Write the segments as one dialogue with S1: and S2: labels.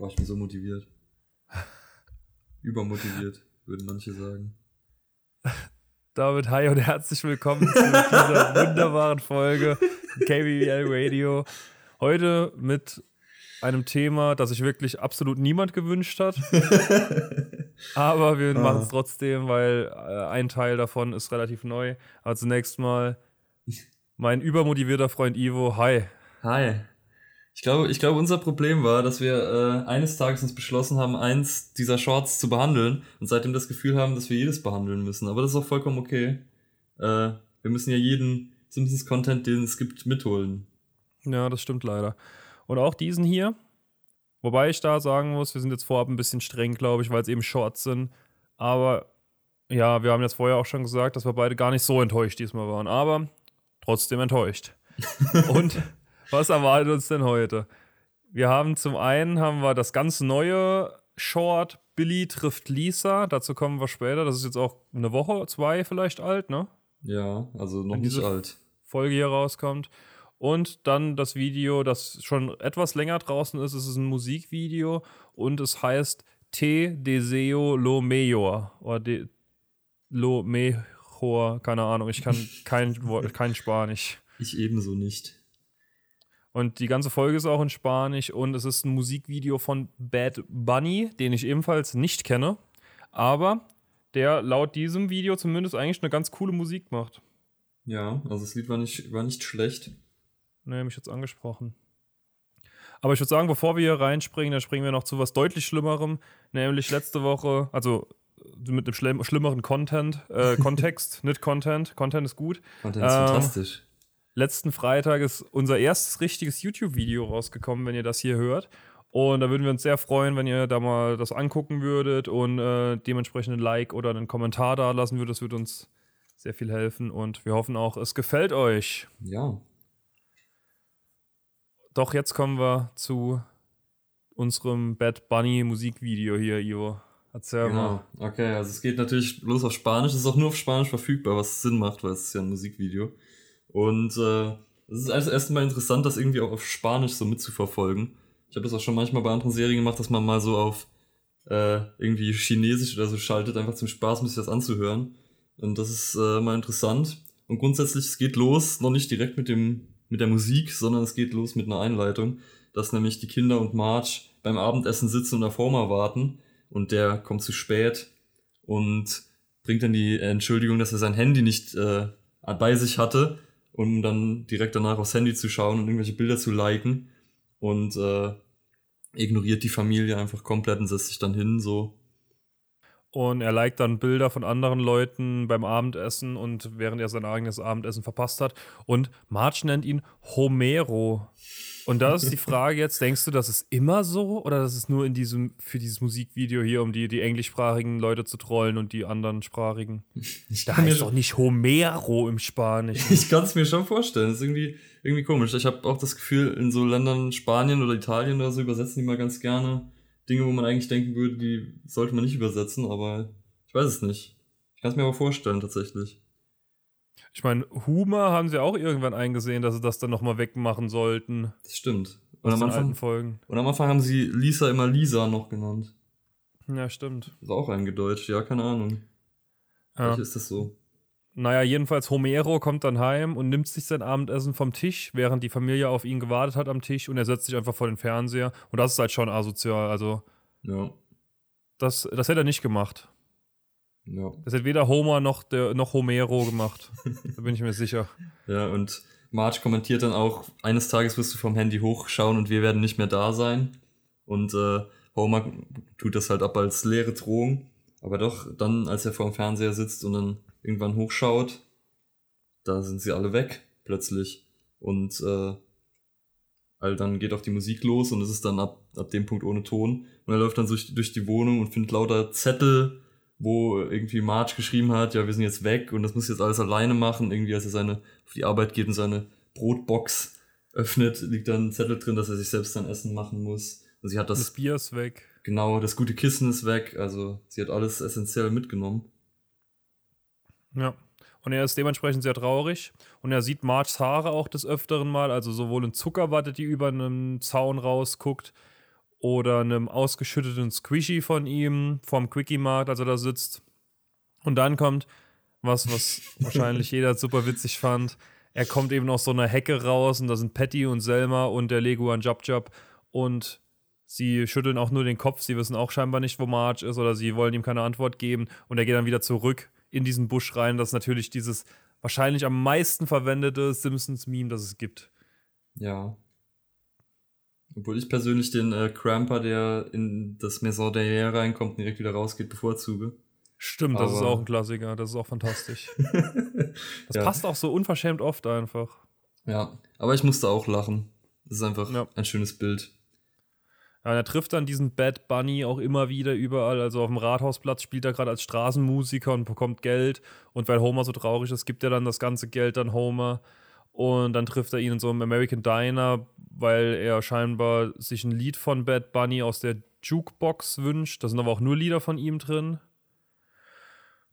S1: Boah, ich bin so motiviert. Übermotiviert, würden manche sagen.
S2: David, hi und herzlich willkommen zu dieser wunderbaren Folge KBBL Radio. Heute mit einem Thema, das sich wirklich absolut niemand gewünscht hat. Aber wir
S1: Ah.
S2: machen es trotzdem, weil äh, ein Teil davon ist relativ neu. Aber zunächst mal mein übermotivierter Freund Ivo. Hi.
S1: Hi. Ich glaube, ich glaube, unser Problem war, dass wir äh, eines Tages uns beschlossen haben, eins dieser Shorts zu behandeln und seitdem das Gefühl haben, dass wir jedes behandeln müssen. Aber das ist auch vollkommen okay. Äh, wir müssen ja jeden Simpsons-Content, den es gibt, mitholen.
S2: Ja, das stimmt leider. Und auch diesen hier. Wobei ich da sagen muss, wir sind jetzt vorab ein bisschen streng, glaube ich, weil es eben Shorts sind. Aber ja, wir haben jetzt vorher auch schon gesagt, dass wir beide gar nicht so enttäuscht diesmal waren. Aber trotzdem enttäuscht. Und was erwartet uns denn heute? Wir haben zum einen haben wir das ganz neue Short Billy trifft Lisa. Dazu kommen wir später. Das ist jetzt auch eine Woche, zwei vielleicht alt, ne?
S1: Ja, also noch
S2: Wenn
S1: nicht alt.
S2: Folge hier rauskommt. Und dann das Video, das schon etwas länger draußen ist. Es ist ein Musikvideo und es heißt Te Deseo Lo Mejor. Oder de, Lo Mejor, keine Ahnung. Ich kann kein, Wort- kein Spanisch.
S1: Ich ebenso nicht.
S2: Und die ganze Folge ist auch in Spanisch und es ist ein Musikvideo von Bad Bunny, den ich ebenfalls nicht kenne, aber der laut diesem Video zumindest eigentlich eine ganz coole Musik macht.
S1: Ja, also das Lied war nicht, war nicht schlecht.
S2: Ne, mich jetzt angesprochen. Aber ich würde sagen, bevor wir hier reinspringen, dann springen wir noch zu was deutlich Schlimmerem, nämlich letzte Woche, also mit einem schlimm, schlimmeren Content, äh, Kontext, nicht Content, Content ist gut.
S1: Content ist
S2: Ähm,
S1: fantastisch.
S2: Letzten Freitag ist unser erstes richtiges YouTube-Video rausgekommen, wenn ihr das hier hört. Und da würden wir uns sehr freuen, wenn ihr da mal das angucken würdet und äh, dementsprechend ein Like oder einen Kommentar da lassen würdet. Das würde uns sehr viel helfen und wir hoffen auch, es gefällt euch.
S1: Ja.
S2: Doch jetzt kommen wir zu unserem Bad Bunny Musikvideo hier, Ivo. Erzähl mal.
S1: Genau. Okay, also es geht natürlich bloß auf Spanisch. Es ist auch nur auf Spanisch verfügbar, was Sinn macht, weil es ist ja ein Musikvideo. Und äh, es ist also erstmal interessant, das irgendwie auch auf Spanisch so mitzuverfolgen. Ich habe das auch schon manchmal bei anderen Serien gemacht, dass man mal so auf äh, irgendwie Chinesisch oder so schaltet, einfach zum Spaß, um sich das anzuhören. Und das ist äh, mal interessant. Und grundsätzlich, es geht los, noch nicht direkt mit dem mit der Musik, sondern es geht los mit einer Einleitung, dass nämlich die Kinder und Marge beim Abendessen sitzen und auf Homer warten und der kommt zu spät und bringt dann die Entschuldigung, dass er sein Handy nicht äh, bei sich hatte, um dann direkt danach aufs Handy zu schauen und irgendwelche Bilder zu liken und äh, ignoriert die Familie einfach komplett und setzt sich dann hin, so.
S2: Und er liked dann Bilder von anderen Leuten beim Abendessen und während er sein eigenes Abendessen verpasst hat. Und Marge nennt ihn Homero. Und da ist die Frage jetzt, denkst du, das ist immer so oder das ist nur in diesem, für dieses Musikvideo hier, um die, die englischsprachigen Leute zu trollen und die anderen sprachigen?
S1: Ich
S2: Da heißt doch nicht Homero im Spanischen.
S1: Ich kann es mir schon vorstellen. Das ist irgendwie, irgendwie komisch. Ich habe auch das Gefühl, in so Ländern Spanien oder Italien oder so übersetzen die mal ganz gerne Dinge, wo man eigentlich denken würde, die sollte man nicht übersetzen, aber ich weiß es nicht. Ich kann es mir aber vorstellen, tatsächlich.
S2: Ich meine, Humor haben sie auch irgendwann eingesehen, dass sie das dann nochmal wegmachen sollten.
S1: Das stimmt. Und am, Anfang,
S2: Folgen.
S1: und am Anfang haben sie Lisa immer Lisa noch genannt.
S2: Ja, stimmt.
S1: Ist auch eingedeutscht, ja, keine Ahnung.
S2: Ja.
S1: Vielleicht ist das so.
S2: Naja, jedenfalls Homero kommt dann heim und nimmt sich sein Abendessen vom Tisch, während die Familie auf ihn gewartet hat am Tisch und er setzt sich einfach vor den Fernseher. Und das ist halt schon asozial. Also,
S1: Ja.
S2: das, das hätte er nicht gemacht.
S1: Ja.
S2: Das hätte weder Homer noch, der, noch Homero gemacht. da bin ich mir sicher.
S1: Ja, und Marge kommentiert dann auch, eines Tages wirst du vom Handy hochschauen und wir werden nicht mehr da sein. Und äh, Homer tut das halt ab als leere Drohung. Aber doch, dann, als er vor dem Fernseher sitzt und dann irgendwann hochschaut, da sind sie alle weg, plötzlich. Und äh, all dann geht auch die Musik los und es ist dann ab, ab dem Punkt ohne Ton. Und er läuft dann durch, durch die Wohnung und findet lauter Zettel, wo irgendwie Marge geschrieben hat, ja, wir sind jetzt weg und das muss jetzt alles alleine machen. Irgendwie, als er seine, auf die Arbeit geht und seine Brotbox öffnet, liegt dann ein Zettel drin, dass er sich selbst sein Essen machen muss. Und sie hat
S2: Das
S1: das,
S2: Bier ist weg.
S1: genau, das gute Kissen ist weg. Also sie hat alles essentiell mitgenommen.
S2: Ja. Und er ist dementsprechend sehr traurig. Und er sieht Marges Haare auch des Öfteren mal, also sowohl in Zuckerwatte, die über einen Zaun rausguckt, oder einem ausgeschütteten Squishy von ihm vom Quickie-Markt, als er da sitzt. Und dann kommt was, was wahrscheinlich jeder super witzig fand. Er kommt eben aus so einer Hecke raus und da sind Patty und Selma und der Leguan Jub Jub und sie schütteln auch nur den Kopf. Sie wissen auch scheinbar nicht, wo Marge ist oder sie wollen ihm keine Antwort geben und er geht dann wieder zurück in diesen Busch rein. Das ist natürlich dieses wahrscheinlich am meisten verwendete Simpsons-Meme, das es gibt.
S1: Ja, obwohl ich persönlich den äh, Cramper, der in das Maison derrière reinkommt und direkt wieder rausgeht, bevorzuge.
S2: Stimmt, Aber das ist auch ein Klassiker. Das ist auch fantastisch. das ja. passt auch so unverschämt oft einfach.
S1: Ja, aber ich musste auch lachen. Das ist einfach ja. ein schönes Bild.
S2: Ja, er trifft dann diesen Bad Bunny auch immer wieder überall. Also auf dem Rathausplatz spielt er gerade als Straßenmusiker und bekommt Geld. Und weil Homer so traurig ist, gibt er dann das ganze Geld an Homer. Und dann trifft er ihn in so einem American Diner, weil er scheinbar sich ein Lied von Bad Bunny aus der Jukebox wünscht. Da sind aber auch nur Lieder von ihm drin.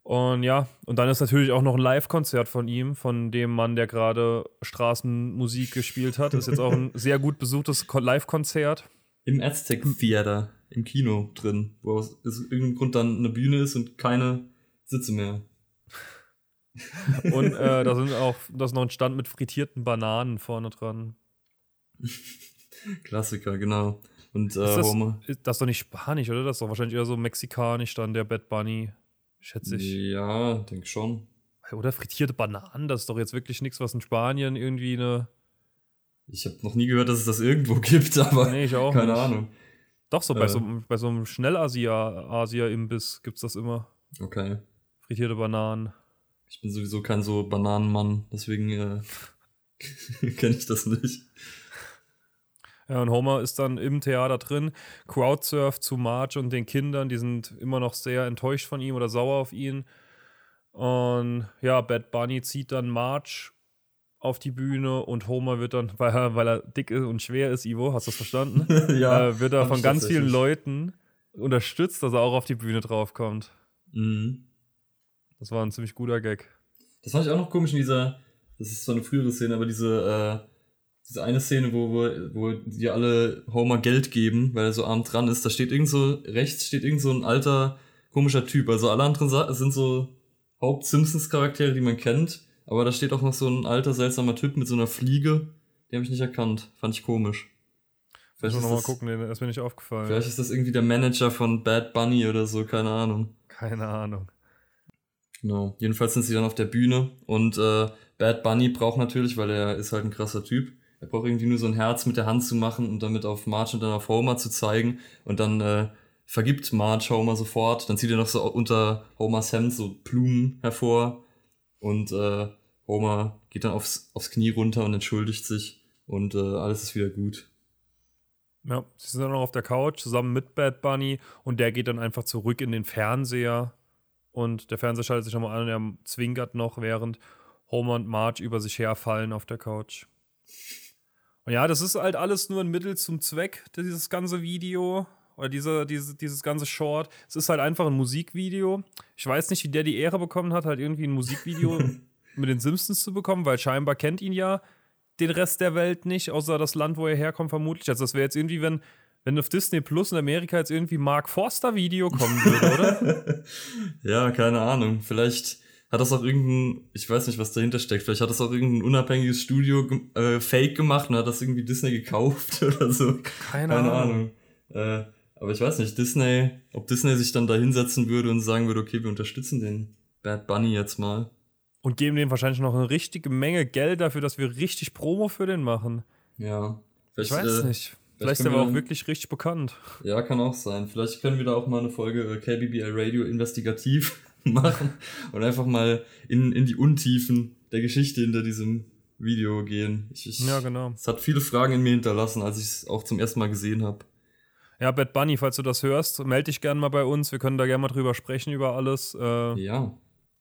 S2: Und ja, und dann ist natürlich auch noch ein Live-Konzert von ihm, von dem Mann, der gerade Straßenmusik gespielt hat. Das ist jetzt auch ein sehr gut besuchtes Live-Konzert.
S1: Im Aztec Theater, im Kino drin, wo aus irgendeinem Grund dann eine Bühne ist und keine Sitze mehr.
S2: Und äh, da sind auch, da ist noch ein Stand mit frittierten Bananen vorne dran.
S1: Klassiker, genau. Und äh,
S2: ist das, ist das doch nicht Spanisch, oder? Das ist doch wahrscheinlich eher so mexikanisch dann, der Bad Bunny, schätze ich.
S1: Ja, denke schon.
S2: Oder frittierte Bananen, das ist doch jetzt wirklich nichts, was in Spanien irgendwie eine.
S1: Ich habe noch nie gehört, dass es das irgendwo gibt, aber nee, ich auch keine nicht. Ahnung.
S2: Doch, so, äh. bei so bei so einem Schnellasia-Imbiss gibt es das immer.
S1: Okay.
S2: Frittierte Bananen.
S1: Ich bin sowieso kein so Bananenmann, deswegen äh, kenne ich das nicht.
S2: Ja, und Homer ist dann im Theater drin, crowdsurft zu Marge und den Kindern, die sind immer noch sehr enttäuscht von ihm oder sauer auf ihn. Und ja, Bad Bunny zieht dann Marge auf die Bühne und Homer wird dann, weil er, weil er dick und schwer ist, Ivo, hast du das verstanden? ja. Äh, wird er von ganz vielen Leuten unterstützt, dass er auch auf die Bühne draufkommt. Mhm. Das war ein ziemlich guter Gag.
S1: Das fand ich auch noch komisch in dieser, das ist zwar eine frühere Szene, aber diese, äh, diese eine Szene, wo, wo, wo die alle Homer Geld geben, weil er so arm dran ist, da steht irgend so, rechts steht irgend so ein alter, komischer Typ. Also alle anderen sind so Haupt-Simpsons-Charaktere, die man kennt, aber da steht auch noch so ein alter, seltsamer Typ mit so einer Fliege, den habe ich nicht erkannt. Fand ich komisch.
S2: Vielleicht muss nochmal gucken, das ist mir nicht aufgefallen.
S1: Vielleicht ist das irgendwie der Manager von Bad Bunny oder so, keine Ahnung.
S2: Keine Ahnung.
S1: Genau. Jedenfalls sind sie dann auf der Bühne und äh, Bad Bunny braucht natürlich, weil er ist halt ein krasser Typ, er braucht irgendwie nur so ein Herz mit der Hand zu machen und damit auf Marge und dann auf Homer zu zeigen und dann äh, vergibt Marge Homer sofort. Dann zieht er noch so unter Homers Hemd so Blumen hervor und äh, Homer geht dann aufs, aufs Knie runter und entschuldigt sich und äh, alles ist wieder gut.
S2: Ja, sie sind dann noch auf der Couch zusammen mit Bad Bunny und der geht dann einfach zurück in den Fernseher und der Fernseher schaltet sich nochmal an und er zwinkert noch, während Homer und Marge über sich herfallen auf der Couch. Und ja, das ist halt alles nur ein Mittel zum Zweck, dieses ganze Video oder diese, diese, dieses ganze Short. Es ist halt einfach ein Musikvideo. Ich weiß nicht, wie der die Ehre bekommen hat, halt irgendwie ein Musikvideo mit den Simpsons zu bekommen, weil scheinbar kennt ihn ja den Rest der Welt nicht, außer das Land, wo er herkommt, vermutlich. Also das wäre jetzt irgendwie, wenn wenn auf Disney Plus in Amerika jetzt irgendwie Mark Forster Video kommen würde, oder?
S1: ja, keine Ahnung. Vielleicht hat das auch irgendein, ich weiß nicht, was dahinter steckt, vielleicht hat das auch irgendein unabhängiges Studio äh, Fake gemacht und hat das irgendwie Disney gekauft oder so.
S2: Keine, keine Ahnung.
S1: Ahnung. Äh, aber ich weiß nicht, Disney, ob Disney sich dann da hinsetzen würde und sagen würde, okay, wir unterstützen den Bad Bunny jetzt mal.
S2: Und geben dem wahrscheinlich noch eine richtige Menge Geld dafür, dass wir richtig Promo für den machen.
S1: Ja.
S2: Ich weiß äh, nicht. Vielleicht, er aber auch wirklich richtig bekannt.
S1: Ja, kann auch sein. Vielleicht können wir da auch mal eine Folge äh, KBBL Radio investigativ machen und einfach mal in, in die Untiefen der Geschichte hinter diesem Video gehen. Ich, ich,
S2: ja, genau.
S1: Es hat viele Fragen in mir hinterlassen, als ich es auch zum ersten Mal gesehen habe.
S2: Ja, Bad Bunny, falls du das hörst, melde dich gerne mal bei uns. Wir können da gerne mal drüber sprechen, über alles. Äh,
S1: ja.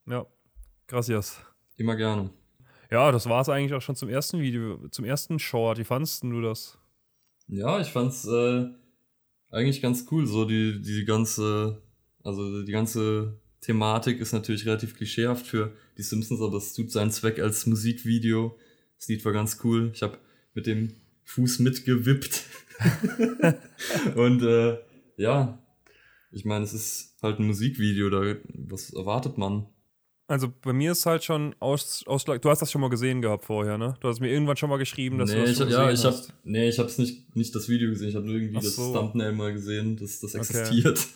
S2: Ja, gracias.
S1: Immer gerne.
S2: Ja, das war es eigentlich auch schon zum ersten Video, zum ersten Short. Wie fandest du das?
S1: Ja, ich fand's äh, eigentlich ganz cool. So die, die ganze, also die ganze Thematik ist natürlich relativ klischeehaft für die Simpsons, aber es tut seinen Zweck als Musikvideo. Das Lied war ganz cool. Ich habe mit dem Fuß mitgewippt. und äh, ja, ich meine, es ist halt ein Musikvideo, da was erwartet man?
S2: Also bei mir ist halt schon aus, Ausschlag. Du hast das schon mal gesehen gehabt vorher, ne? Du hast mir irgendwann schon mal geschrieben, dass
S1: nee,
S2: du das
S1: ich,
S2: schon
S1: ja, ich hab,
S2: hast.
S1: nee, ich hab's nicht, nicht das Video gesehen, ich habe nur irgendwie
S2: Ach
S1: das
S2: so.
S1: Thumbnail mal gesehen, dass das
S2: Okay.
S1: existiert.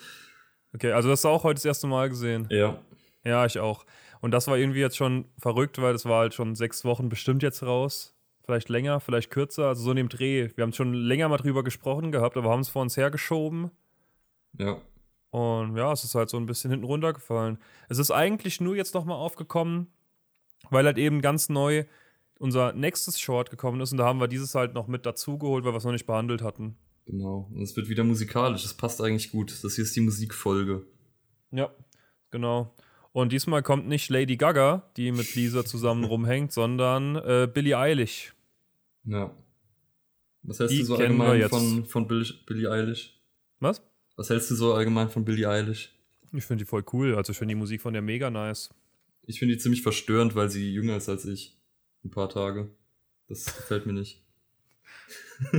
S2: Okay, also das hast du auch heute das erste Mal gesehen.
S1: Ja.
S2: Ja, ich auch. Und das war irgendwie jetzt schon verrückt, weil das war halt schon sechs Wochen bestimmt jetzt raus. Vielleicht länger, vielleicht kürzer, also so in dem Dreh. Wir haben schon länger mal drüber gesprochen gehabt, aber haben es vor uns hergeschoben.
S1: Ja.
S2: Und ja, es ist halt so ein bisschen hinten runtergefallen. Es ist eigentlich nur jetzt nochmal aufgekommen, weil halt eben ganz neu unser nächstes Short gekommen ist und da haben wir dieses halt noch mit dazugeholt, weil wir es noch nicht behandelt hatten.
S1: Genau. Und es wird wieder musikalisch. Das passt eigentlich gut. Das hier ist die Musikfolge.
S2: Ja, genau. Und diesmal kommt nicht Lady Gaga, die mit Lisa zusammen rumhängt, sondern äh, Billie Eilish.
S1: Ja. Was hältst
S2: Die
S1: du so allgemein
S2: jetzt.
S1: von, von Bill, Billie Eilish?
S2: Was?
S1: Was hältst du so allgemein von Billie Eilish?
S2: Ich finde die voll cool. Also ich finde die Musik von der mega nice.
S1: Ich finde die ziemlich verstörend, weil sie jünger ist als ich. Ein paar Tage. Das gefällt mir nicht.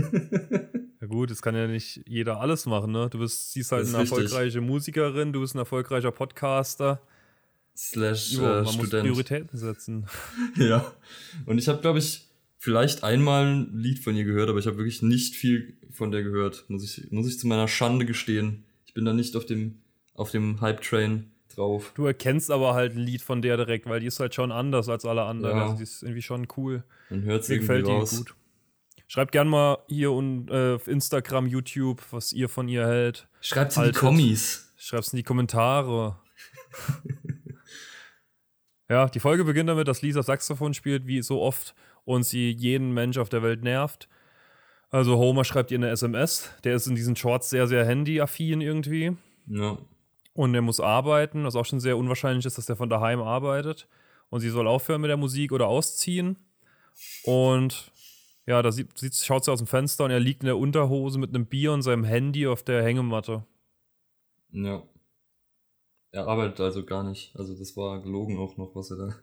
S2: Ja gut, es kann ja nicht jeder alles machen, ne? Du bist, siehst halt
S1: Das ist
S2: eine
S1: richtig.
S2: erfolgreiche Musikerin, du bist ein erfolgreicher Podcaster.
S1: Slash
S2: Jo,
S1: äh,
S2: man muss
S1: Student.
S2: Prioritäten setzen.
S1: Ja. Und ich habe, glaube ich, vielleicht einmal ein Lied von ihr gehört, aber ich habe wirklich nicht viel von der gehört. Muss ich, muss ich zu meiner Schande gestehen. Ich bin da nicht auf dem, auf dem Hype-Train drauf.
S2: Du erkennst aber halt ein Lied von der direkt, weil die ist halt schon anders als alle anderen.
S1: Ja.
S2: Also die ist irgendwie schon cool.
S1: Man hört es irgendwie
S2: gefällt die
S1: raus.
S2: gut. Schreibt gern mal hier und, äh, auf Instagram, YouTube, was ihr von ihr hält.
S1: Schreibt in die. Kommis.
S2: Schreibt's in die Kommentare. ja, die Folge beginnt damit, dass Lisa Saxophon spielt, wie so oft, und sie jeden Mensch auf der Welt nervt. Also Homer schreibt ihr eine SMS. Der ist in diesen Shorts sehr, sehr handyaffin irgendwie.
S1: Ja.
S2: Und er muss arbeiten, was auch schon sehr unwahrscheinlich ist, dass er von daheim arbeitet. Und sie soll aufhören mit der Musik oder ausziehen. Und ja, da sieht, sieht, schaut sie aus dem Fenster und er liegt in der Unterhose mit einem Bier und seinem Handy auf der Hängematte.
S1: Ja. Er arbeitet also gar nicht. Also das war gelogen auch noch, was er da,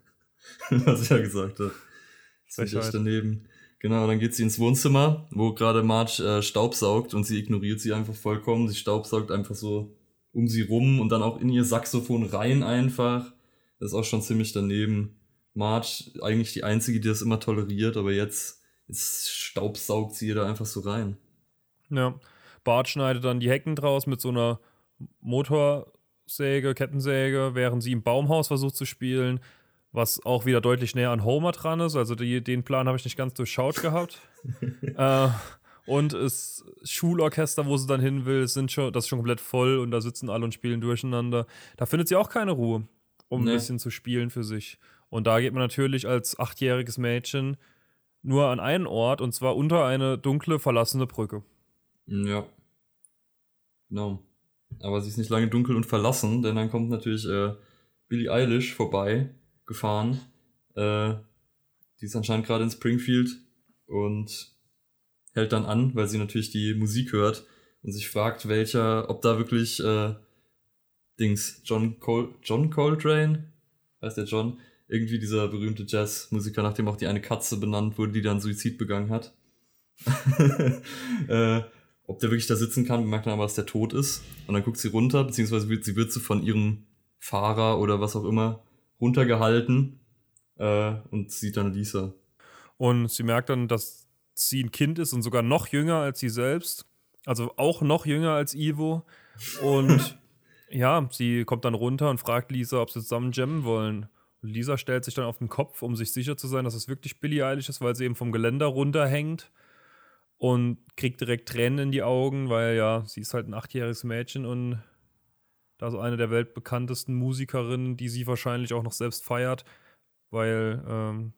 S1: was er gesagt hat. Echt
S2: Frechheit.
S1: daneben. Genau, dann geht sie ins Wohnzimmer, wo gerade Marge äh, staubsaugt und sie ignoriert sie einfach vollkommen. Sie staubsaugt einfach so um sie rum und dann auch in ihr Saxophon rein einfach. Das ist auch schon ziemlich daneben. Marge, eigentlich die Einzige, die das immer toleriert, aber jetzt, jetzt staubsaugt sie ihr da einfach so rein.
S2: Ja. Bart schneidet dann die Hecken draus mit so einer Motorsäge, Kettensäge, während sie im Baumhaus versucht zu spielen, was auch wieder deutlich näher an Homer dran ist. Also die, den Plan habe ich nicht ganz durchschaut gehabt. äh, und das Schulorchester, wo sie dann hin will, sind schon, das ist schon komplett voll und da sitzen alle und spielen durcheinander. Da findet sie auch keine Ruhe, um
S1: Nee.
S2: ein bisschen zu spielen für sich. Und da geht man natürlich als achtjähriges Mädchen nur an einen Ort und zwar unter eine dunkle, verlassene Brücke.
S1: Ja. Genau. Aber sie ist nicht lange dunkel und verlassen, denn dann kommt natürlich äh, Billie Eilish vorbei, gefahren. Äh, die ist anscheinend gerade in Springfield und hält dann an, weil sie natürlich die Musik hört und sich fragt, welcher, ob da wirklich äh, Dings, John, Col John Coltrane, heißt der John, irgendwie dieser berühmte Jazzmusiker, nach dem auch die eine Katze benannt wurde, die dann Suizid begangen hat. äh, ob der wirklich da sitzen kann, bemerkt dann aber, dass der tot ist. Und dann guckt sie runter, beziehungsweise wird, sie wird so von ihrem Fahrer oder was auch immer runtergehalten äh, und sieht dann Lisa.
S2: Und sie merkt dann, dass sie ein Kind ist und sogar noch jünger als sie selbst. Also auch noch jünger als Ivo. Und ja, sie kommt dann runter und fragt Lisa, ob sie zusammen jammen wollen. Und Lisa stellt sich dann auf den Kopf, um sich sicher zu sein, dass es wirklich Billie Eilish ist, weil sie eben vom Geländer runterhängt und kriegt direkt Tränen in die Augen, weil ja, sie ist halt ein achtjähriges Mädchen und da so eine der weltbekanntesten Musikerinnen, die sie wahrscheinlich auch noch selbst feiert, weil ähm,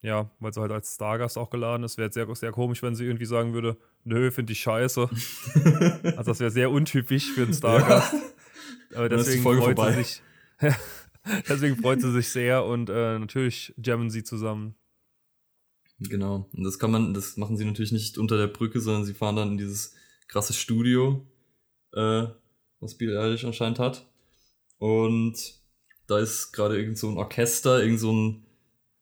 S2: ja, weil sie halt als Stargast auch geladen ist. Wäre sehr, sehr komisch, wenn sie irgendwie sagen würde, nö, finde ich scheiße. also das wäre sehr untypisch für einen Stargast. Aber
S1: ist die
S2: deswegen freut
S1: vorbei.
S2: sie sich. deswegen freut sie sich sehr und äh, natürlich jammen sie zusammen.
S1: Genau. Und das kann man, das machen sie natürlich nicht unter der Brücke, sondern sie fahren dann in dieses krasse Studio, äh, was Billie Eilish anscheinend hat. Und da ist gerade irgend so ein Orchester, irgend so ein,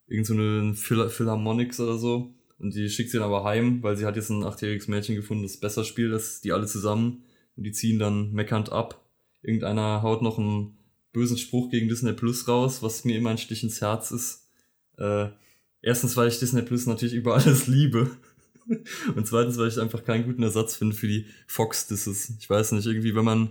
S1: irgend so eine Phil Philharmonics oder so. Und die schickt sie dann aber heim, weil sie hat jetzt ein achtjähriges Mädchen gefunden, das besser spielt als die alle zusammen. Und die ziehen dann meckernd ab. Irgendeiner haut noch einen bösen Spruch gegen Disney Plus raus, was mir immer ein Stich ins Herz ist. Äh, erstens, weil ich Disney Plus natürlich über alles liebe. Und zweitens, weil ich einfach keinen guten Ersatz finde für die Fox-Disses. Ich weiß nicht, irgendwie, wenn man.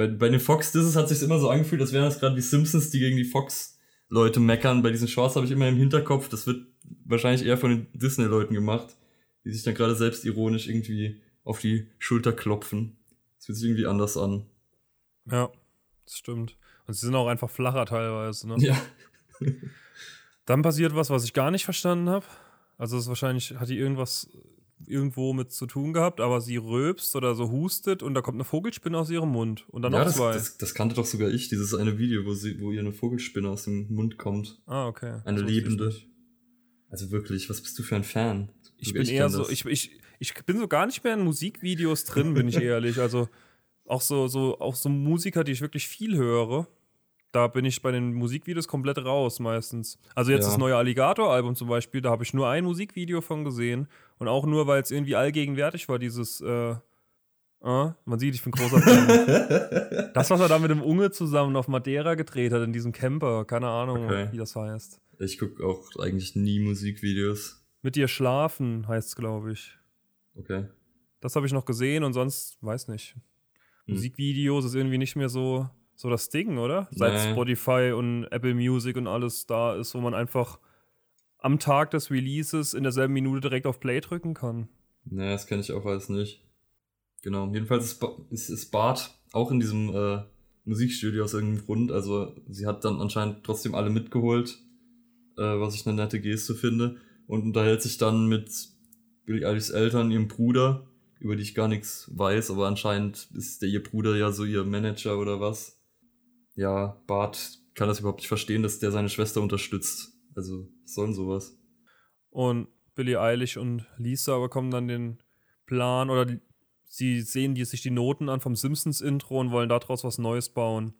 S1: Bei, bei den Fox-Disses hat sich immer so angefühlt, als wären das gerade die Simpsons, die gegen die Fox-Leute meckern. Bei diesen Shorts habe ich immer im Hinterkopf, das wird wahrscheinlich eher von den Disney-Leuten gemacht, die sich dann gerade selbstironisch irgendwie auf die Schulter klopfen. Das fühlt sich irgendwie anders an.
S2: Ja, das stimmt. Und sie sind auch einfach flacher teilweise, ne?
S1: Ja.
S2: Dann passiert was, was ich gar nicht verstanden habe. Also es ist wahrscheinlich, hat die irgendwas irgendwo mit zu tun gehabt, aber sie röpst oder so hustet und da kommt eine Vogelspinne aus ihrem Mund. Und dann
S1: ja,
S2: noch
S1: das,
S2: zwei.
S1: das, das kannte doch sogar ich, dieses eine Video, wo, sie, wo ihr eine Vogelspinne aus dem Mund kommt.
S2: ah, okay.
S1: Eine lebende. Also wirklich, was bist du für ein Fan?
S2: Ich
S1: Sogar
S2: bin eher so, ich, ich, ich bin so gar nicht mehr in Musikvideos drin, bin ich ehrlich. Also auch so, so, auch so Musiker, die ich wirklich viel höre, da bin ich bei den Musikvideos komplett raus meistens. Also jetzt
S1: Ja.
S2: das neue Alligator-Album zum Beispiel, da habe ich nur ein Musikvideo von gesehen. Und auch nur, weil es irgendwie allgegenwärtig war, dieses, äh, äh, man sieht, ich bin großer Fan. das, was er da mit dem Unge zusammen auf Madeira gedreht hat, in diesem Camper, keine Ahnung,
S1: Okay.
S2: wie das heißt.
S1: Ich gucke auch eigentlich nie Musikvideos.
S2: Mit dir schlafen heißt es, glaube ich.
S1: Okay.
S2: Das habe ich noch gesehen und sonst weiß nicht.
S1: Hm.
S2: Musikvideos ist irgendwie nicht mehr so, so das Ding, oder? Seit
S1: Nee.
S2: Spotify und Apple Music und alles da ist, wo man einfach am Tag des Releases in derselben Minute direkt auf Play drücken kann.
S1: Naja, das kenne ich auch alles nicht. Genau. Jedenfalls ist, Ba- ist, ist Bart auch in diesem äh, Musikstudio aus irgendeinem Grund. Also sie hat dann anscheinend trotzdem alle mitgeholt, äh, was ich eine nette Geste finde. Und unterhält sich dann mit Billie Eilishs Eltern, ihrem Bruder, über die ich gar nichts weiß, aber anscheinend ist der ihr Bruder ja so ihr Manager oder was. Ja, Bart kann das überhaupt nicht verstehen, dass der seine Schwester unterstützt. Also, was soll denn sowas?
S2: Und Billie Eilish und Lisa bekommen dann den Plan oder die, sie sehen die, sich die Noten an vom Simpsons-Intro und wollen daraus was Neues bauen.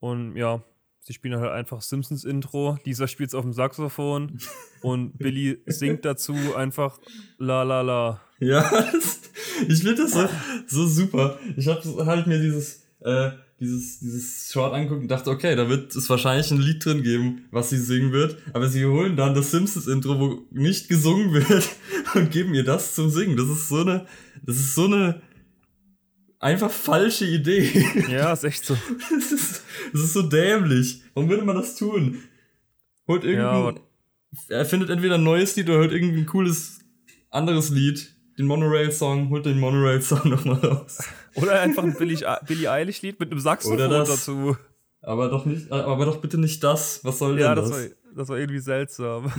S2: Und ja, sie spielen halt einfach Simpsons-Intro. Lisa spielt es auf dem Saxophon und Billy singt dazu einfach La La La.
S1: Ja, ich finde das so, so super. Ich habe halt mir dieses, äh, dieses, dieses Short angeguckt und dachte, okay, da wird es wahrscheinlich ein Lied drin geben, was sie singen wird. Aber sie holen dann das Simpsons-Intro, wo nicht gesungen wird und geben ihr das zum Singen. Das ist so eine, das ist so eine einfach falsche Idee.
S2: Ja, ist echt so.
S1: Das ist, das ist so dämlich. Warum würde man das tun? Holt
S2: Ja,
S1: irgendein,
S2: aber-
S1: er findet entweder ein neues Lied oder holt irgendein cooles anderes Lied. Den Monorail-Song, holt den Monorail-Song nochmal raus.
S2: Oder einfach ein Billie, Billie Eilish-Lied mit einem Saxophon dazu.
S1: Aber doch nicht, aber doch bitte nicht das. Was soll
S2: Ja,
S1: denn
S2: das
S1: das?
S2: war, das war irgendwie seltsam.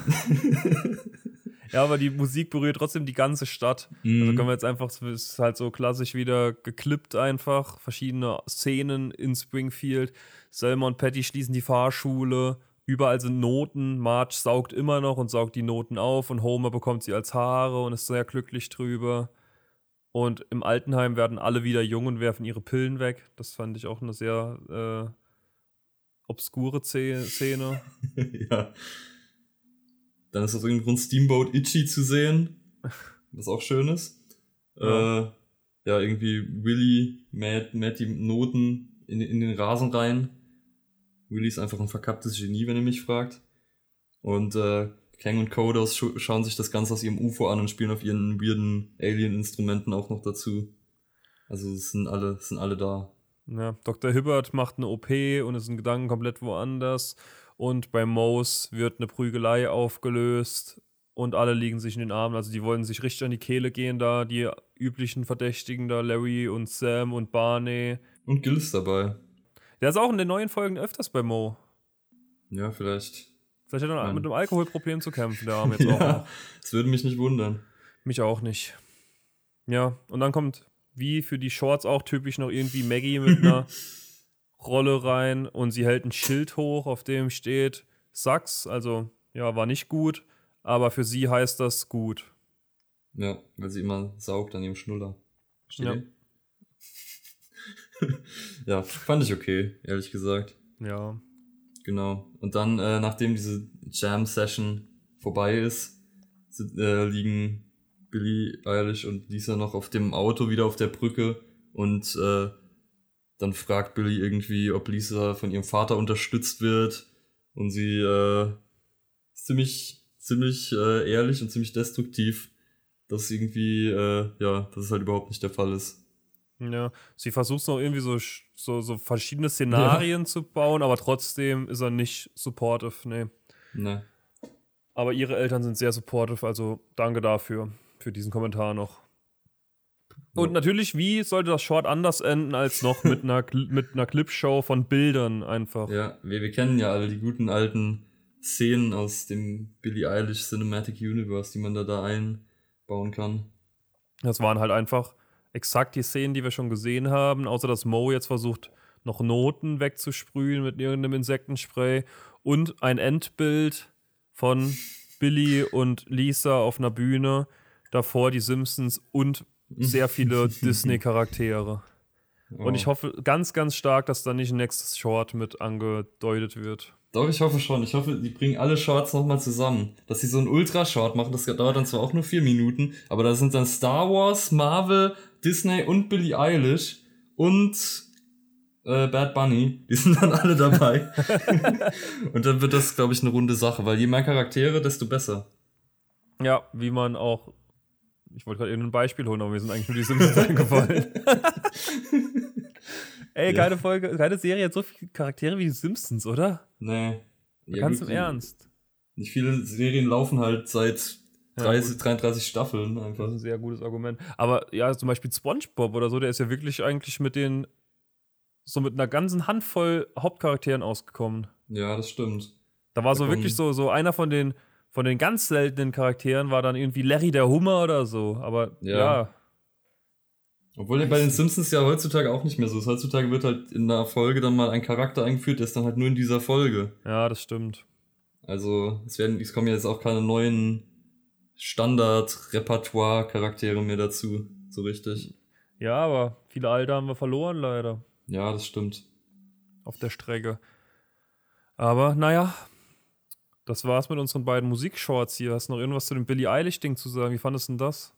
S2: ja, aber die Musik berührt trotzdem die ganze Stadt. Also
S1: Mhm.
S2: können wir jetzt einfach, es ist halt so klassisch wieder geklippt einfach. Verschiedene Szenen in Springfield. Selma und Patty schließen die Fahrschule. Überall sind Noten. Marge saugt immer noch und saugt die Noten auf. Und Homer bekommt sie als Haare und ist sehr glücklich drüber. Und im Altenheim werden alle wieder jung und werfen ihre Pillen weg. Das fand ich auch eine sehr äh, obskure Ze- Szene.
S1: ja. Dann ist aus irgendeinem Grund Steamboat Itchy zu sehen. Was auch schön ist.
S2: Ja.
S1: Äh, ja, irgendwie Willy mäht, mäht die Noten in, in den Rasen rein. Willy ist einfach ein verkapptes Genie, wenn ihr mich fragt. Und äh, Kang und Kodos scha schauen sich das Ganze aus ihrem UFO an und spielen auf ihren weirden Alien-Instrumenten auch noch dazu. Also es sind alle, es sind alle da.
S2: Ja, Dr. Hibbert macht eine OP und ist in Gedanken komplett woanders. Und bei Moos wird eine Prügelei aufgelöst und alle liegen sich in den Armen. Also die wollen sich richtig an die Kehle gehen da, die üblichen Verdächtigen da, Larry und Sam und Barney.
S1: Und Gil ist dabei.
S2: Der ist auch in den neuen Folgen öfters bei Mo.
S1: Ja, vielleicht.
S2: Vielleicht hat er
S1: Nein.
S2: mit einem Alkoholproblem zu kämpfen, der Arm jetzt auch
S1: Ja,
S2: noch.
S1: das würde mich nicht wundern.
S2: Mich auch nicht. Ja, und dann kommt, wie für die Shorts auch typisch, noch irgendwie Maggie mit einer Rolle rein und sie hält ein Schild hoch, auf dem steht Sachs. Also, ja, war nicht gut, aber für sie heißt das gut.
S1: Ja, weil sie immer saugt an ihrem Schnuller. Versteht
S2: Ja.
S1: ja, fand ich okay, ehrlich gesagt.
S2: Ja.
S1: Genau. Und dann, äh, nachdem diese Jam-Session vorbei ist, äh, liegen Billy Eilish und Lisa noch auf dem Auto wieder auf der Brücke und äh, dann fragt Billy irgendwie, ob Lisa von ihrem Vater unterstützt wird und sie äh, ist ziemlich, ziemlich äh, ehrlich und ziemlich destruktiv, dass irgendwie, äh, ja, dass es halt überhaupt nicht der Fall ist.
S2: Ja, sie versucht noch irgendwie so, so, so verschiedene Szenarien ja. zu bauen, aber trotzdem ist er nicht supportive, nee. Nee. Aber ihre Eltern sind sehr supportive, also danke dafür, für diesen Kommentar noch. Und natürlich, wie sollte das Short anders enden als noch mit einer, mit einer Clipshow von Bildern einfach?
S1: Ja, wir, wir kennen ja alle die guten alten Szenen aus dem Billie Eilish Cinematic Universe, die man da, da einbauen kann.
S2: Das waren halt einfach exakt die Szenen, die wir schon gesehen haben, außer dass Mo jetzt versucht, noch Noten wegzusprühen mit irgendeinem Insektenspray und ein Endbild von Billy und Lisa auf einer Bühne, davor die Simpsons und sehr viele Disney-Charaktere. Oh. Und ich hoffe ganz, ganz stark, dass da nicht ein nächstes Short mit angedeutet wird.
S1: Doch, ich hoffe schon. Ich hoffe, die bringen alle Shorts nochmal zusammen. Dass sie so ein Ultra-Short machen, das dauert dann zwar auch nur vier Minuten, aber da sind dann Star Wars, Marvel, Disney und Billie Eilish und äh, Bad Bunny. Die sind dann alle dabei. und dann wird das, glaube ich, eine runde Sache, weil je mehr Charaktere, desto besser.
S2: Ja, wie man auch ich wollte gerade irgendein Beispiel holen, aber mir sind eigentlich nur die Simpsons eingefallen. Ey, keine Folge, keine Serie hat so viele Charaktere wie die Simpsons, oder? Nee. Ja, Ganz im Ernst.
S1: Nicht viele Serien laufen halt seit 30, ja, 33 Staffeln einfach. Das
S2: ist ein sehr gutes Argument. Aber ja, zum Beispiel SpongeBob oder so, der ist ja wirklich eigentlich mit den, so mit einer ganzen Handvoll Hauptcharakteren ausgekommen.
S1: Ja, das stimmt.
S2: Da war da so wirklich so, so einer von den von den ganz seltenen Charakteren war dann irgendwie Larry der Hummer oder so. Aber ja. ja.
S1: Obwohl bei den Simpsons ja heutzutage auch nicht mehr so ist. Heutzutage wird halt in einer Folge dann mal ein Charakter eingeführt, der ist dann halt nur in dieser Folge.
S2: Ja, das stimmt.
S1: Also, es werden, es kommen jetzt auch keine neuen Standard-Repertoire-Charaktere mehr dazu, so richtig.
S2: Ja, aber viele alte haben wir verloren, leider.
S1: Ja, das stimmt.
S2: Auf der Strecke. Aber naja, das war's mit unseren beiden Musikshorts hier. Hast du noch irgendwas zu dem Billie Eilish-Ding zu sagen? Wie fandest du denn das?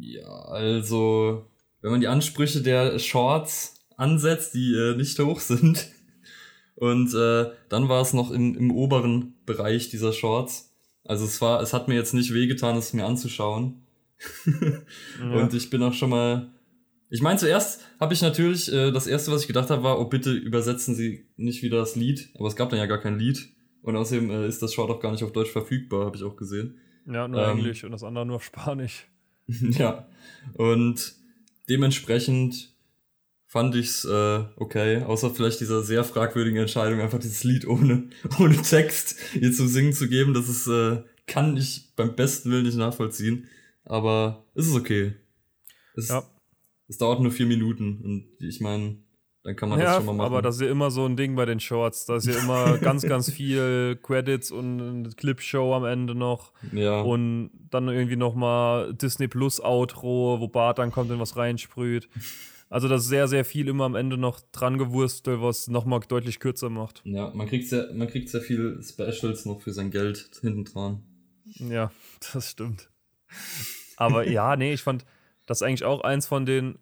S1: Ja, also, wenn man die Ansprüche der Shorts ansetzt, die äh, nicht hoch sind, und äh, dann war es noch im, im oberen Bereich dieser Shorts. Also es war, es hat mir jetzt nicht wehgetan, es mir anzuschauen. ja. Und ich bin auch schon mal. Ich meine, zuerst habe ich natürlich, äh, das erste, was ich gedacht habe, war, oh bitte übersetzen Sie nicht wieder das Lied. Aber es gab dann ja gar kein Lied. Und außerdem äh, ist das Short auch gar nicht auf Deutsch verfügbar, habe ich auch gesehen.
S2: Ja, nur ähm, Englisch und das andere nur auf Spanisch.
S1: ja. Und dementsprechend fand ich's äh, okay, außer vielleicht dieser sehr fragwürdigen Entscheidung, einfach dieses Lied ohne, ohne Text ihr zu singen zu geben. Das ist, äh, kann ich beim besten Willen nicht nachvollziehen. Aber es ist okay. Es, ja. es dauert nur vier Minuten und ich meine, dann kann man ja, das schon mal machen.
S2: Aber das ist ja immer so ein Ding bei den Shorts. Da ist ja immer ganz, ganz viel Credits und Clipshow am Ende noch. Ja. Und dann irgendwie nochmal Disney Plus Outro, wo Bart dann kommt und was reinsprüht. Also das ist sehr, sehr viel immer am Ende noch dran gewurstelt, was nochmal deutlich kürzer macht.
S1: Ja, man kriegt, sehr, man kriegt sehr viel Specials noch für sein Geld hinten dran.
S2: Ja, das stimmt. Aber ja, nee, ich fand das eigentlich auch eins von den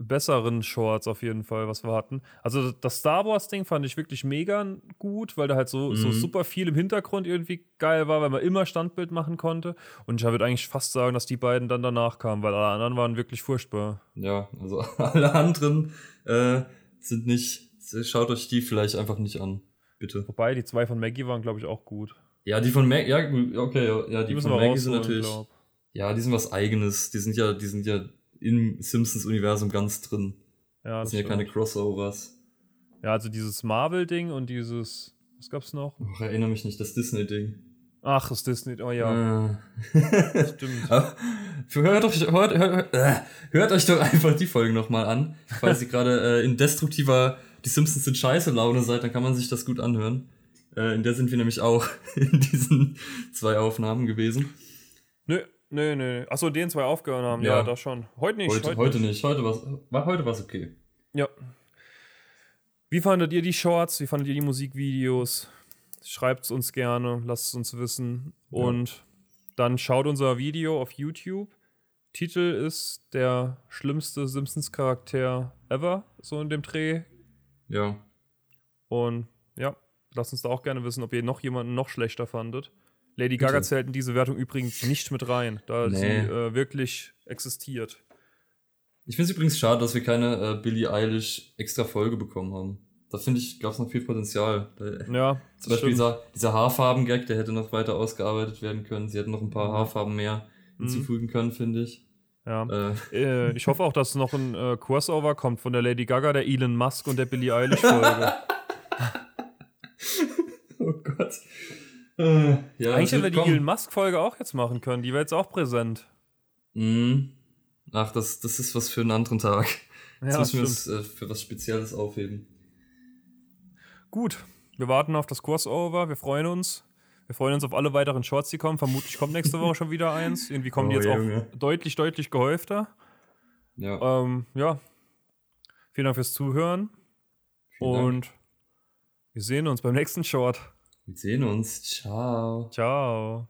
S2: besseren Shorts auf jeden Fall, was wir hatten. Also das Star Wars-Ding fand ich wirklich mega gut, weil da halt so, mhm. so super viel im Hintergrund irgendwie geil war, weil man immer Standbild machen konnte. Und ich würde eigentlich fast sagen, dass die beiden dann danach kamen, weil alle anderen waren wirklich furchtbar.
S1: Ja, also alle anderen äh, sind nicht. Schaut euch die vielleicht einfach nicht an, bitte.
S2: Wobei, die zwei von Maggie waren, glaube ich, auch gut.
S1: Ja, die von Maggie, ja, okay, ja, die, die von Maggie sind natürlich. Glaub. Ja, die sind was eigenes. Die sind ja, die sind ja im Simpsons-Universum ganz drin. Ja, das, das sind ja keine Crossovers.
S2: Ja, also dieses Marvel-Ding und dieses. Was gab's noch?
S1: Ach, erinnere mich nicht, das Disney-Ding.
S2: Ach, das Disney, oh ja.
S1: Äh. Stimmt. hört, euch, hört, hört, äh, hört, euch doch einfach die Folgen nochmal an. Falls ihr gerade äh, in destruktiver Die Simpsons sind scheiße Laune seid, dann kann man sich das gut anhören. Äh, in der sind wir nämlich auch in diesen zwei Aufnahmen gewesen.
S2: Nö, Nee, nee. Achso, den zwei aufgehört haben. Ja, ja das schon. Heute nicht.
S1: Heute, heute, heute nicht. nicht. Heute war's, war heute was okay.
S2: Ja. Wie fandet ihr die Shorts? Wie fandet ihr die Musikvideos? Schreibt es uns gerne, lasst es uns wissen. Ja. Und dann schaut unser Video auf YouTube. Titel ist der schlimmste Simpsons-Charakter ever, so in dem Dreh.
S1: Ja.
S2: Und ja, lasst uns da auch gerne wissen, ob ihr noch jemanden noch schlechter fandet. Lady Gaga
S1: Bitte.
S2: zählt in diese Wertung übrigens nicht mit rein, da
S1: Nee.
S2: sie äh, wirklich existiert.
S1: Ich finde es übrigens schade, dass wir keine äh, Billie Eilish extra Folge bekommen haben. Da finde ich, gab es noch viel Potenzial.
S2: Ja,
S1: Zum Beispiel
S2: stimmt.
S1: dieser, dieser Haarfarben-Gag, der hätte noch weiter ausgearbeitet werden können. Sie hätten noch ein paar Haarfarben mehr
S2: Mhm.
S1: hinzufügen können, finde ich.
S2: Ja.
S1: Äh,
S2: Äh, ich hoffe auch, dass noch ein äh, Crossover kommt von der Lady Gaga, der Elon Musk und der Billie Eilish-Folge.
S1: oh Gott. Äh, ja,
S2: Eigentlich
S1: das
S2: hätten wir die
S1: kommen.
S2: Elon Musk-Folge auch jetzt machen können. Die wäre jetzt auch präsent.
S1: Mhm. Ach, das, das ist was für einen anderen Tag. Jetzt
S2: Ja,
S1: müssen wir es äh, für was Spezielles aufheben.
S2: Gut, wir warten auf das Crossover. Wir freuen uns. Wir freuen uns auf alle weiteren Shorts, die kommen. Vermutlich kommt nächste Woche schon wieder eins. Irgendwie kommen die
S1: Oh,
S2: jetzt
S1: Junge.
S2: auch deutlich, deutlich gehäufter.
S1: Ja.
S2: Ähm, ja. Vielen Dank fürs Zuhören.
S1: vielen Dank.
S2: Und wir sehen uns beim nächsten Short.
S1: Wir sehen uns. Ciao.
S2: Ciao.